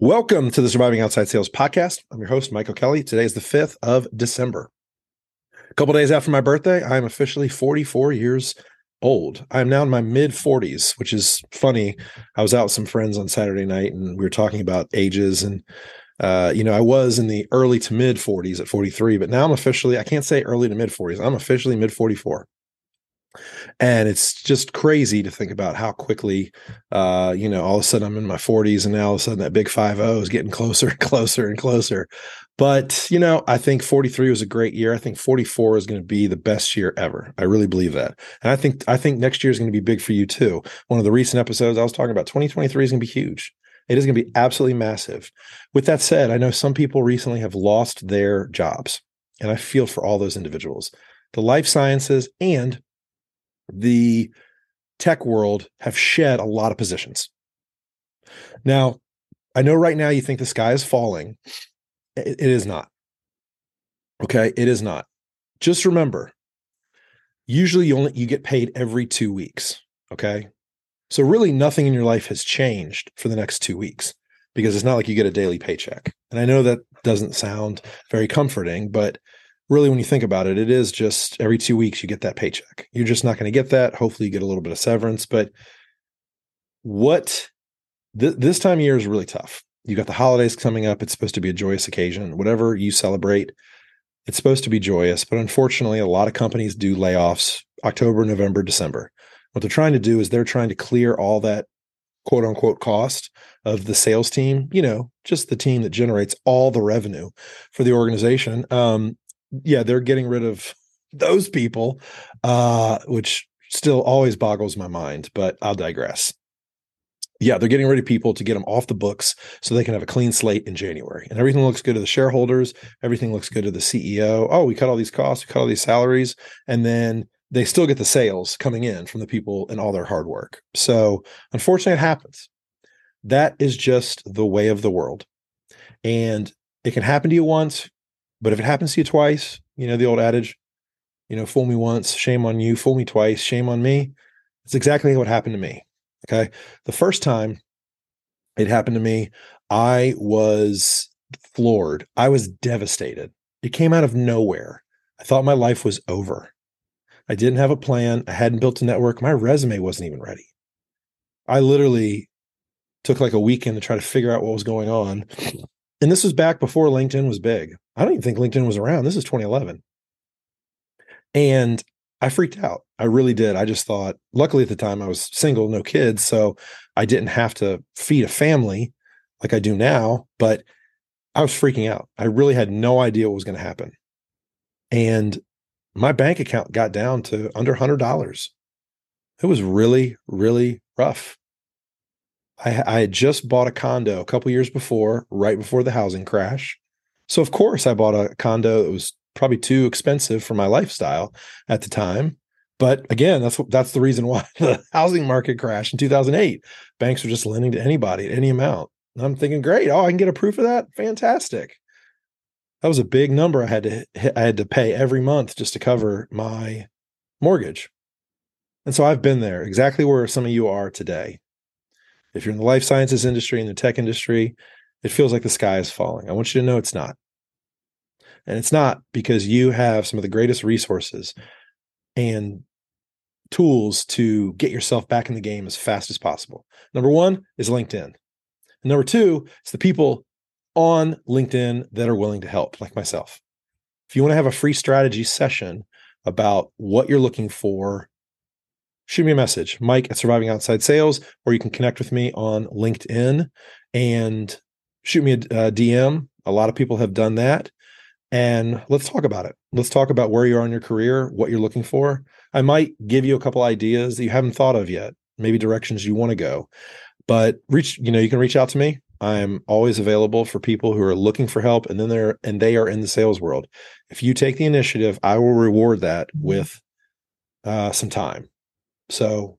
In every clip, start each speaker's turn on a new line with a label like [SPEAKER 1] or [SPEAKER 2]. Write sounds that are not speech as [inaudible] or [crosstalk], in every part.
[SPEAKER 1] Welcome to the Surviving Outside Sales podcast. I'm your host, Michael Kelly. Today is the 5th of December. A couple days after my birthday, I am officially 44 years old. I'm now in my mid 40s, which is funny. I was out with some friends on Saturday night and we were talking about ages. And, uh, you know, I was in the early to mid 40s at 43, but now I'm officially, I can't say early to mid 40s. I'm officially mid 44 and it's just crazy to think about how quickly uh, you know all of a sudden i'm in my 40s and now all of a sudden that big 5-0 is getting closer and [laughs] closer and closer. But you know i think 43 was a great year. I think 44 is going to be the best year ever. I really believe that. And i think i think next year is going to be big for you too. One of the recent episodes i was talking about 2023 is going to be huge. It is going to be absolutely massive. With that said i know some people recently have lost their jobs and i feel for all those individuals. The life sciences and the tech world have shed a lot of positions. Now, I know right now you think the sky is falling. it, it is not. Okay, it is not. Just remember, usually you only you get paid every 2 weeks, okay? So really nothing in your life has changed for the next 2 weeks because it's not like you get a daily paycheck. And I know that doesn't sound very comforting, but really when you think about it it is just every two weeks you get that paycheck. You're just not going to get that. Hopefully you get a little bit of severance but what th- this time of year is really tough. You got the holidays coming up. It's supposed to be a joyous occasion. Whatever you celebrate it's supposed to be joyous but unfortunately a lot of companies do layoffs october november december. What they're trying to do is they're trying to clear all that quote unquote cost of the sales team you know just the team that generates all the revenue for the organization. Um, yeah, they're getting rid of [laughs] those people, uh, which still always boggles my mind, but I'll digress. Yeah, they're getting rid of people to get them off the books so they can have a clean slate in January. And everything looks good to the shareholders. Everything looks good to the CEO. Oh, we cut all these costs, we cut all these salaries. And then they still get the sales coming in from the people and all their hard work. So unfortunately, it happens. That is just the way of the world. And it can happen to you once. But if it happens to you twice, you know the old adage, you know, fool me once, shame on you, fool me twice, shame on me. It's exactly what happened to me. Okay. The first time it happened to me, I was floored. I was devastated. It came out of nowhere. I thought my life was over. I didn't have a plan. I hadn't built a network. My resume wasn't even ready. I literally took like a weekend to try to figure out what was going on. And this was back before LinkedIn was big. I don't even think LinkedIn was around. This is 2011. And I freaked out. I really did. I just thought, luckily at the time I was single, no kids. So I didn't have to feed a family like I do now, but I was freaking out. I really had no idea what was going to happen. And my bank account got down to under $100. It was really, really rough. I, I had just bought a condo a couple years before, right before the housing crash. So of course I bought a condo that was probably too expensive for my lifestyle at the time. But again, that's that's the reason why [laughs] the housing market crashed in 2008. Banks were just lending to anybody at any amount. And I'm thinking, great, oh, I can get a proof of that. Fantastic. That was a big number I had to I had to pay every month just to cover my mortgage. And so I've been there exactly where some of you are today. If you're in the life sciences industry, in the tech industry, it feels like the sky is falling. I want you to know it's not. And it's not because you have some of the greatest resources and tools to get yourself back in the game as fast as possible. Number one is LinkedIn. And number two is the people on LinkedIn that are willing to help, like myself. If you want to have a free strategy session about what you're looking for, shoot me a message, Mike at Surviving Outside Sales, or you can connect with me on LinkedIn and shoot me a, a DM. A lot of people have done that. And let's talk about it. Let's talk about where you are in your career, what you're looking for. I might give you a couple ideas that you haven't thought of yet, maybe directions you want to go. But reach, you know, you can reach out to me. I'm always available for people who are looking for help and then they're and they are in the sales world. If you take the initiative, I will reward that with uh, some time. So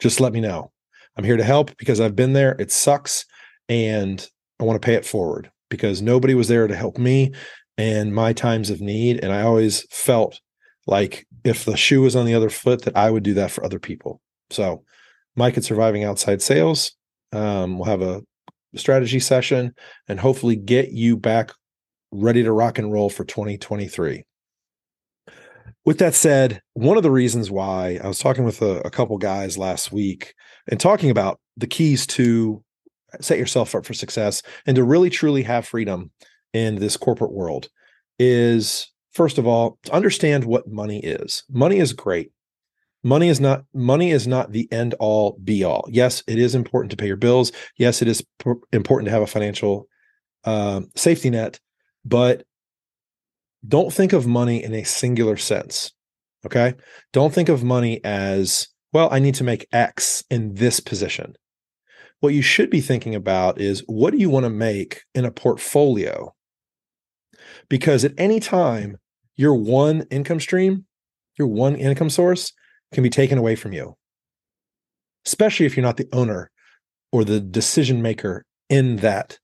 [SPEAKER 1] just let me know. I'm here to help because I've been there. It sucks and I want to pay it forward because nobody was there to help me and my times of need. And I always felt like if the shoe was on the other foot, that I would do that for other people. So, Mike at Surviving Outside Sales. Um, we'll have a strategy session and hopefully get you back ready to rock and roll for 2023. With that said, one of the reasons why I was talking with a, a couple guys last week and talking about the keys to set yourself up for success and to really truly have freedom in this corporate world is first of all to understand what money is. Money is great. Money is not money is not the end all be all. Yes, it is important to pay your bills. Yes, it is important to have a financial uh, safety net, but don't think of money in a singular sense. Okay. Don't think of money as, well, I need to make X in this position. What you should be thinking about is what do you want to make in a portfolio? Because at any time, your one income stream, your one income source can be taken away from you, especially if you're not the owner or the decision maker in that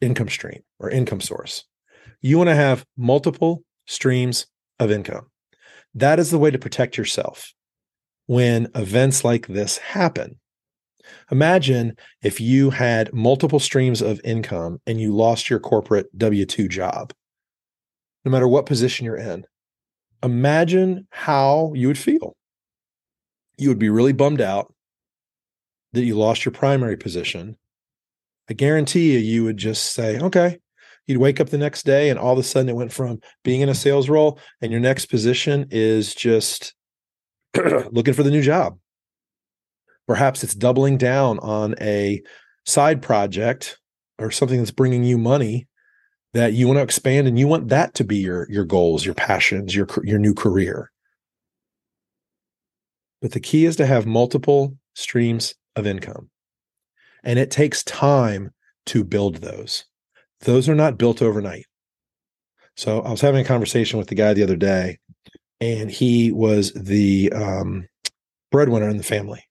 [SPEAKER 1] income stream or income source. You want to have multiple streams of income. That is the way to protect yourself when events like this happen. Imagine if you had multiple streams of income and you lost your corporate W 2 job, no matter what position you're in. Imagine how you would feel. You would be really bummed out that you lost your primary position. I guarantee you, you would just say, okay, you'd wake up the next day and all of a sudden it went from being in a sales role and your next position is just [clears throat] looking for the new job. Perhaps it's doubling down on a side project or something that's bringing you money that you want to expand and you want that to be your your goals, your passions, your your new career. But the key is to have multiple streams of income. And it takes time to build those those are not built overnight. So I was having a conversation with the guy the other day, and he was the um, breadwinner in the family.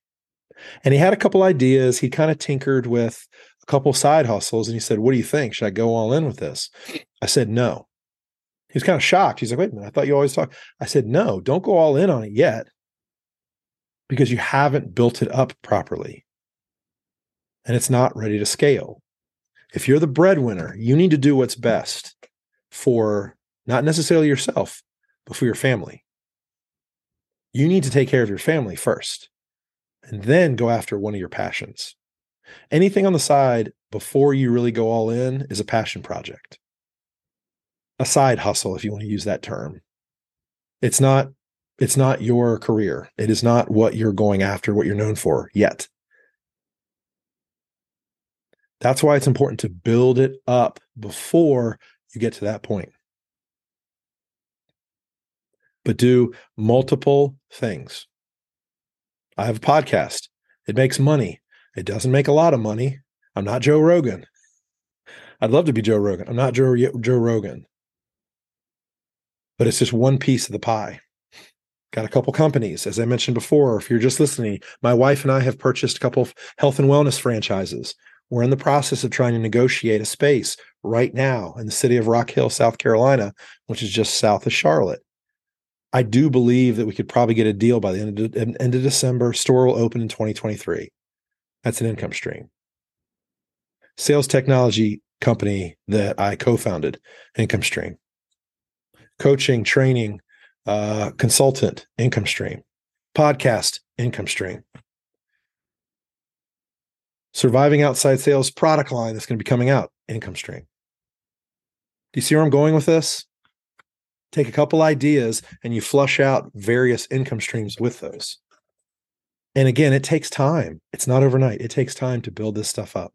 [SPEAKER 1] And he had a couple ideas. He kind of tinkered with a couple side hustles, and he said, "What do you think? Should I go all in with this?" I said, "No." He was kind of shocked. He's like, "Wait a minute! I thought you always talk." I said, "No, don't go all in on it yet, because you haven't built it up properly, and it's not ready to scale." If you're the breadwinner, you need to do what's best for not necessarily yourself, but for your family. You need to take care of your family first and then go after one of your passions. Anything on the side before you really go all in is a passion project, a side hustle, if you want to use that term. It's not it's not your career. It is not what you're going after, what you're known for yet. That's why it's important to build it up before you get to that point. But do multiple things. I have a podcast. It makes money. It doesn't make a lot of money. I'm not Joe Rogan. I'd love to be Joe Rogan. I'm not Joe, Joe Rogan. But it's just one piece of the pie. Got a couple companies. As I mentioned before, if you're just listening, my wife and I have purchased a couple of health and wellness franchises. We're in the process of trying to negotiate a space right now in the city of Rock Hill, South Carolina, which is just south of Charlotte. I do believe that we could probably get a deal by the end of, end of December. Store will open in 2023. That's an income stream. Sales technology company that I co-founded, income stream. Coaching, training, uh, consultant, income stream. Podcast, income stream surviving outside sales product line that's going to be coming out, income stream. Do you see where I'm going with this? Take a couple ideas and you flush out various income streams with those. And again, it takes time. It's not overnight. It takes time to build this stuff up.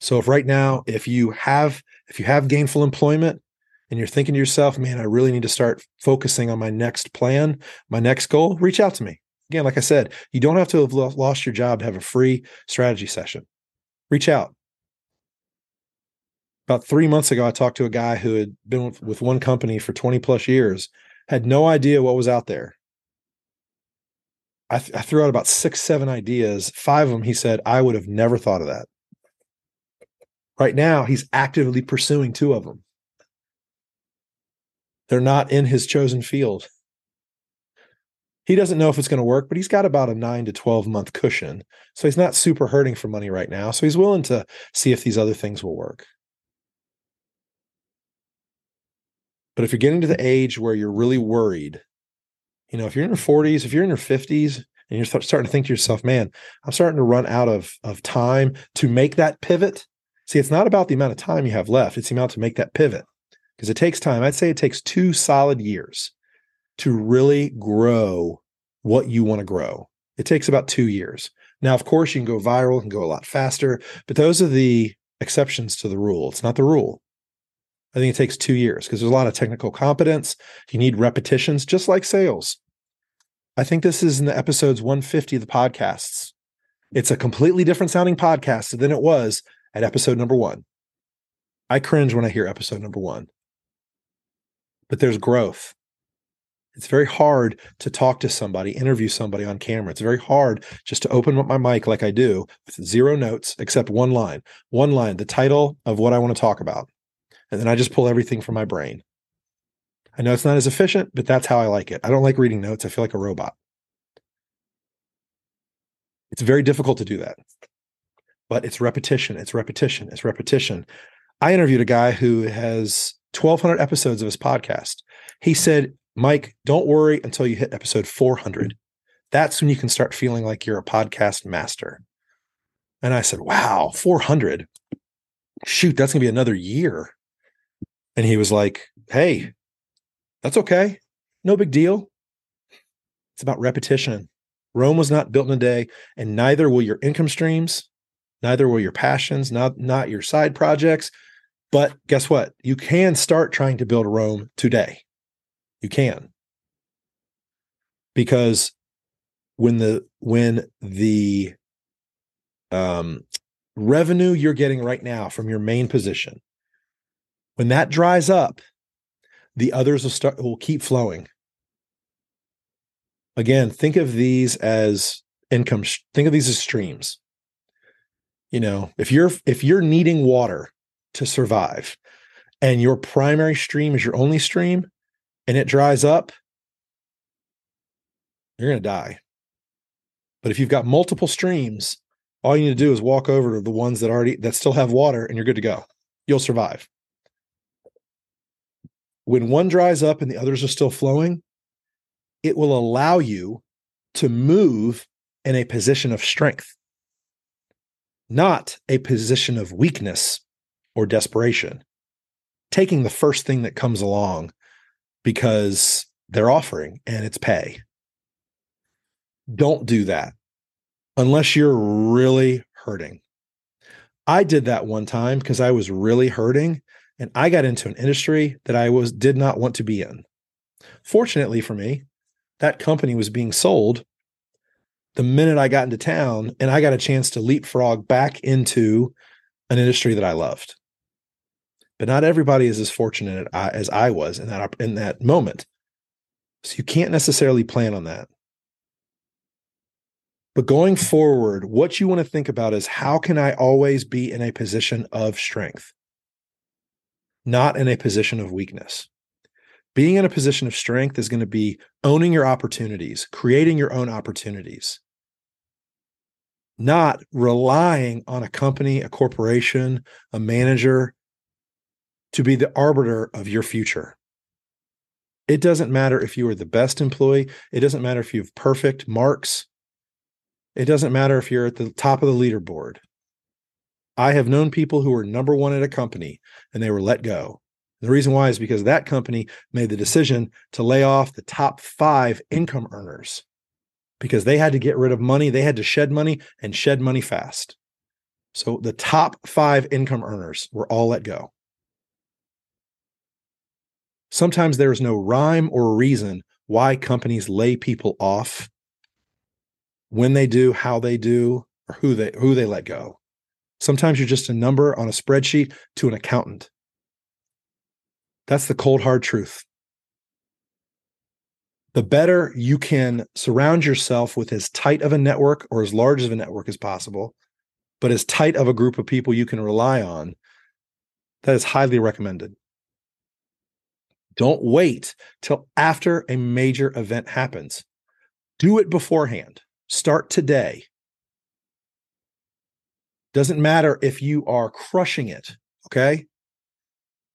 [SPEAKER 1] So if right now, if you have if you have gainful employment and you're thinking to yourself, man, I really need to start focusing on my next plan, my next goal, reach out to me again, like I said, you don't have to have lost your job to have a free strategy session. Reach out. About three months ago, I talked to a guy who had been with one company for 20 plus years, had no idea what was out there. I, th- I threw out about six, seven ideas. Five of them, he said, I would have never thought of that. Right now, he's actively pursuing two of them. They're not in his chosen field He doesn't know if it's going to work, but he's got about a nine to 12 month cushion. So he's not super hurting for money right now. So he's willing to see if these other things will work. But if you're getting to the age where you're really worried, you know, if you're in your 40s, if you're in your 50s, and you're starting to think to yourself, man, I'm starting to run out of, of time to make that pivot. See, it's not about the amount of time you have left, it's the amount to make that pivot because it takes time. I'd say it takes two solid years to really grow what you want to grow. It takes about two years. Now, of course, you can go viral and go a lot faster, but those are the exceptions to the rule. It's not the rule. I think it takes two years because there's a lot of technical competence. You need repetitions, just like sales. I think this is in the episodes 150 of the podcasts. It's a completely different sounding podcast than it was at episode number one. I cringe when I hear episode number one, but there's growth. It's very hard to talk to somebody, interview somebody on camera. It's very hard just to open up my mic like I do with zero notes except one line, one line, the title of what I want to talk about. And then I just pull everything from my brain. I know it's not as efficient, but that's how I like it. I don't like reading notes. I feel like a robot. It's very difficult to do that, but it's repetition, it's repetition, it's repetition. I interviewed a guy who has 1,200 episodes of his podcast. He said, Mike, don't worry until you hit episode 400. That's when you can start feeling like you're a podcast master. And I said, wow, 400. Shoot, that's going to be another year. And he was like, hey, that's okay. No big deal. It's about repetition. Rome was not built in a day, and neither will your income streams, neither will your passions, not, not your side projects. But guess what? You can start trying to build Rome today. You can. Because when the when the um, revenue you're getting right now from your main position, when that dries up, the others will start will keep flowing. Again, think of these as income. Think of these as streams. You know, if you're if you're needing water to survive, and your primary stream is your only stream, and it dries up, you're going to die. But if you've got multiple streams, all you need to do is walk over to the ones that already that still have water and you're good to go. You'll survive. When one dries up and the others are still flowing, it will allow you to move in a position of strength, not a position of weakness or desperation. Taking the first thing that comes along because they're offering and it's pay. Don't do that unless you're really hurting. I did that one time because I was really hurting and I got into an industry that I was did not want to be in. Fortunately for me, that company was being sold the minute I got into town and I got a chance to leapfrog back into an industry that I loved but not everybody is as fortunate uh, as I was in that in that moment. So you can't necessarily plan on that. But going forward, what you want to think about is how can I always be in a position of strength, not in a position of weakness. Being in a position of strength is going to be owning your opportunities, creating your own opportunities, not relying on a company, a corporation, a manager, to be the arbiter of your future. It doesn't matter if you are the best employee, it doesn't matter if you have perfect marks, it doesn't matter if you're at the top of the leaderboard. I have known people who were number one at a company and they were let go. The reason why is because that company made the decision to lay off the top five income earners because they had to get rid of money. They had to shed money and shed money fast. So the top five income earners were all let go. Sometimes there is no rhyme or reason why companies lay people off when they do, how they do, or who they who they let go. Sometimes you're just a number on a spreadsheet to an accountant. That's the cold hard truth. The better you can surround yourself with as tight of a network or as large of a network as possible, but as tight of a group of people you can rely on, that is highly recommended. Don't wait till after a major event happens. Do it beforehand. Start today. Doesn't matter if you are crushing it, okay?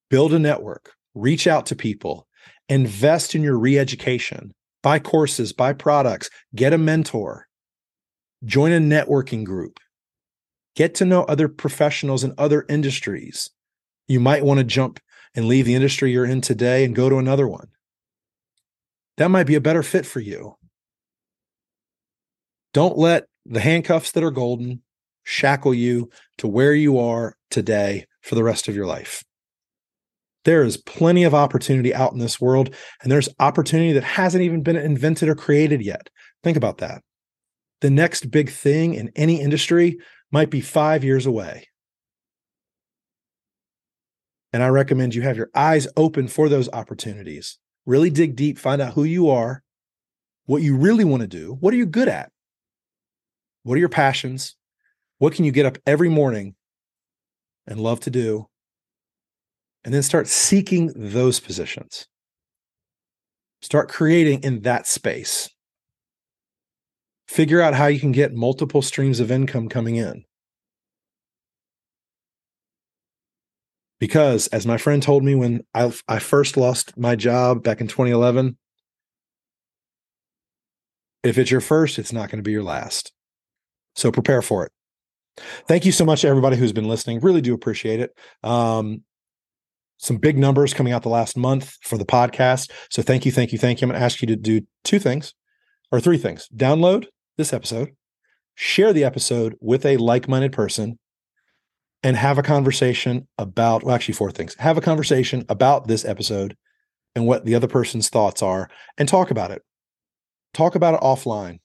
[SPEAKER 1] Build a network, reach out to people, invest in your re education, buy courses, buy products, get a mentor, join a networking group, get to know other professionals in other industries. You might want to jump and leave the industry you're in today and go to another one. That might be a better fit for you. Don't let the handcuffs that are golden shackle you to where you are today for the rest of your life. There is plenty of opportunity out in this world, and there's opportunity that hasn't even been invented or created yet. Think about that. The next big thing in any industry might be five years away. And I recommend you have your eyes open for those opportunities. Really dig deep, find out who you are, what you really want to do, what are you good at? What are your passions? What can you get up every morning and love to do? And then start seeking those positions. Start creating in that space. Figure out how you can get multiple streams of income coming in. Because, as my friend told me when I, I first lost my job back in 2011, if it's your first, it's not going to be your last. So prepare for it. Thank you so much to everybody who's been listening. Really do appreciate it. Um, some big numbers coming out the last month for the podcast. So thank you, thank you, thank you. I'm going to ask you to do two things or three things. Download this episode, share the episode with a like minded person, and have a conversation about, well, actually, four things. Have a conversation about this episode and what the other person's thoughts are and talk about it. Talk about it offline.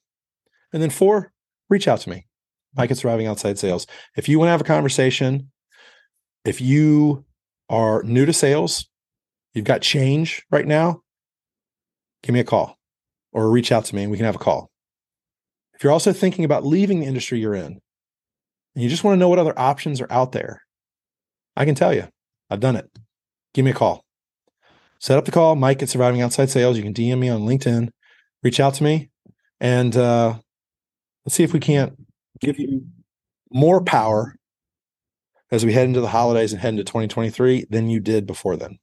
[SPEAKER 1] And then four, reach out to me. Mike at Surviving Outside Sales. If you want to have a conversation, if you are new to sales, you've got change right now, give me a call or reach out to me and we can have a call. If you're also thinking about leaving the industry you're in and you just want to know what other options are out there, I can tell you, I've done it. Give me a call. Set up the call, Mike at Surviving Outside Sales. You can DM me on LinkedIn, reach out to me, and uh, let's see if we can't give you more power as we head into the holidays and head into 2023 than you did before then.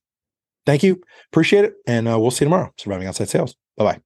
[SPEAKER 1] Thank you. Appreciate it. And uh, we'll see you tomorrow. Surviving Outside Sales. Bye bye.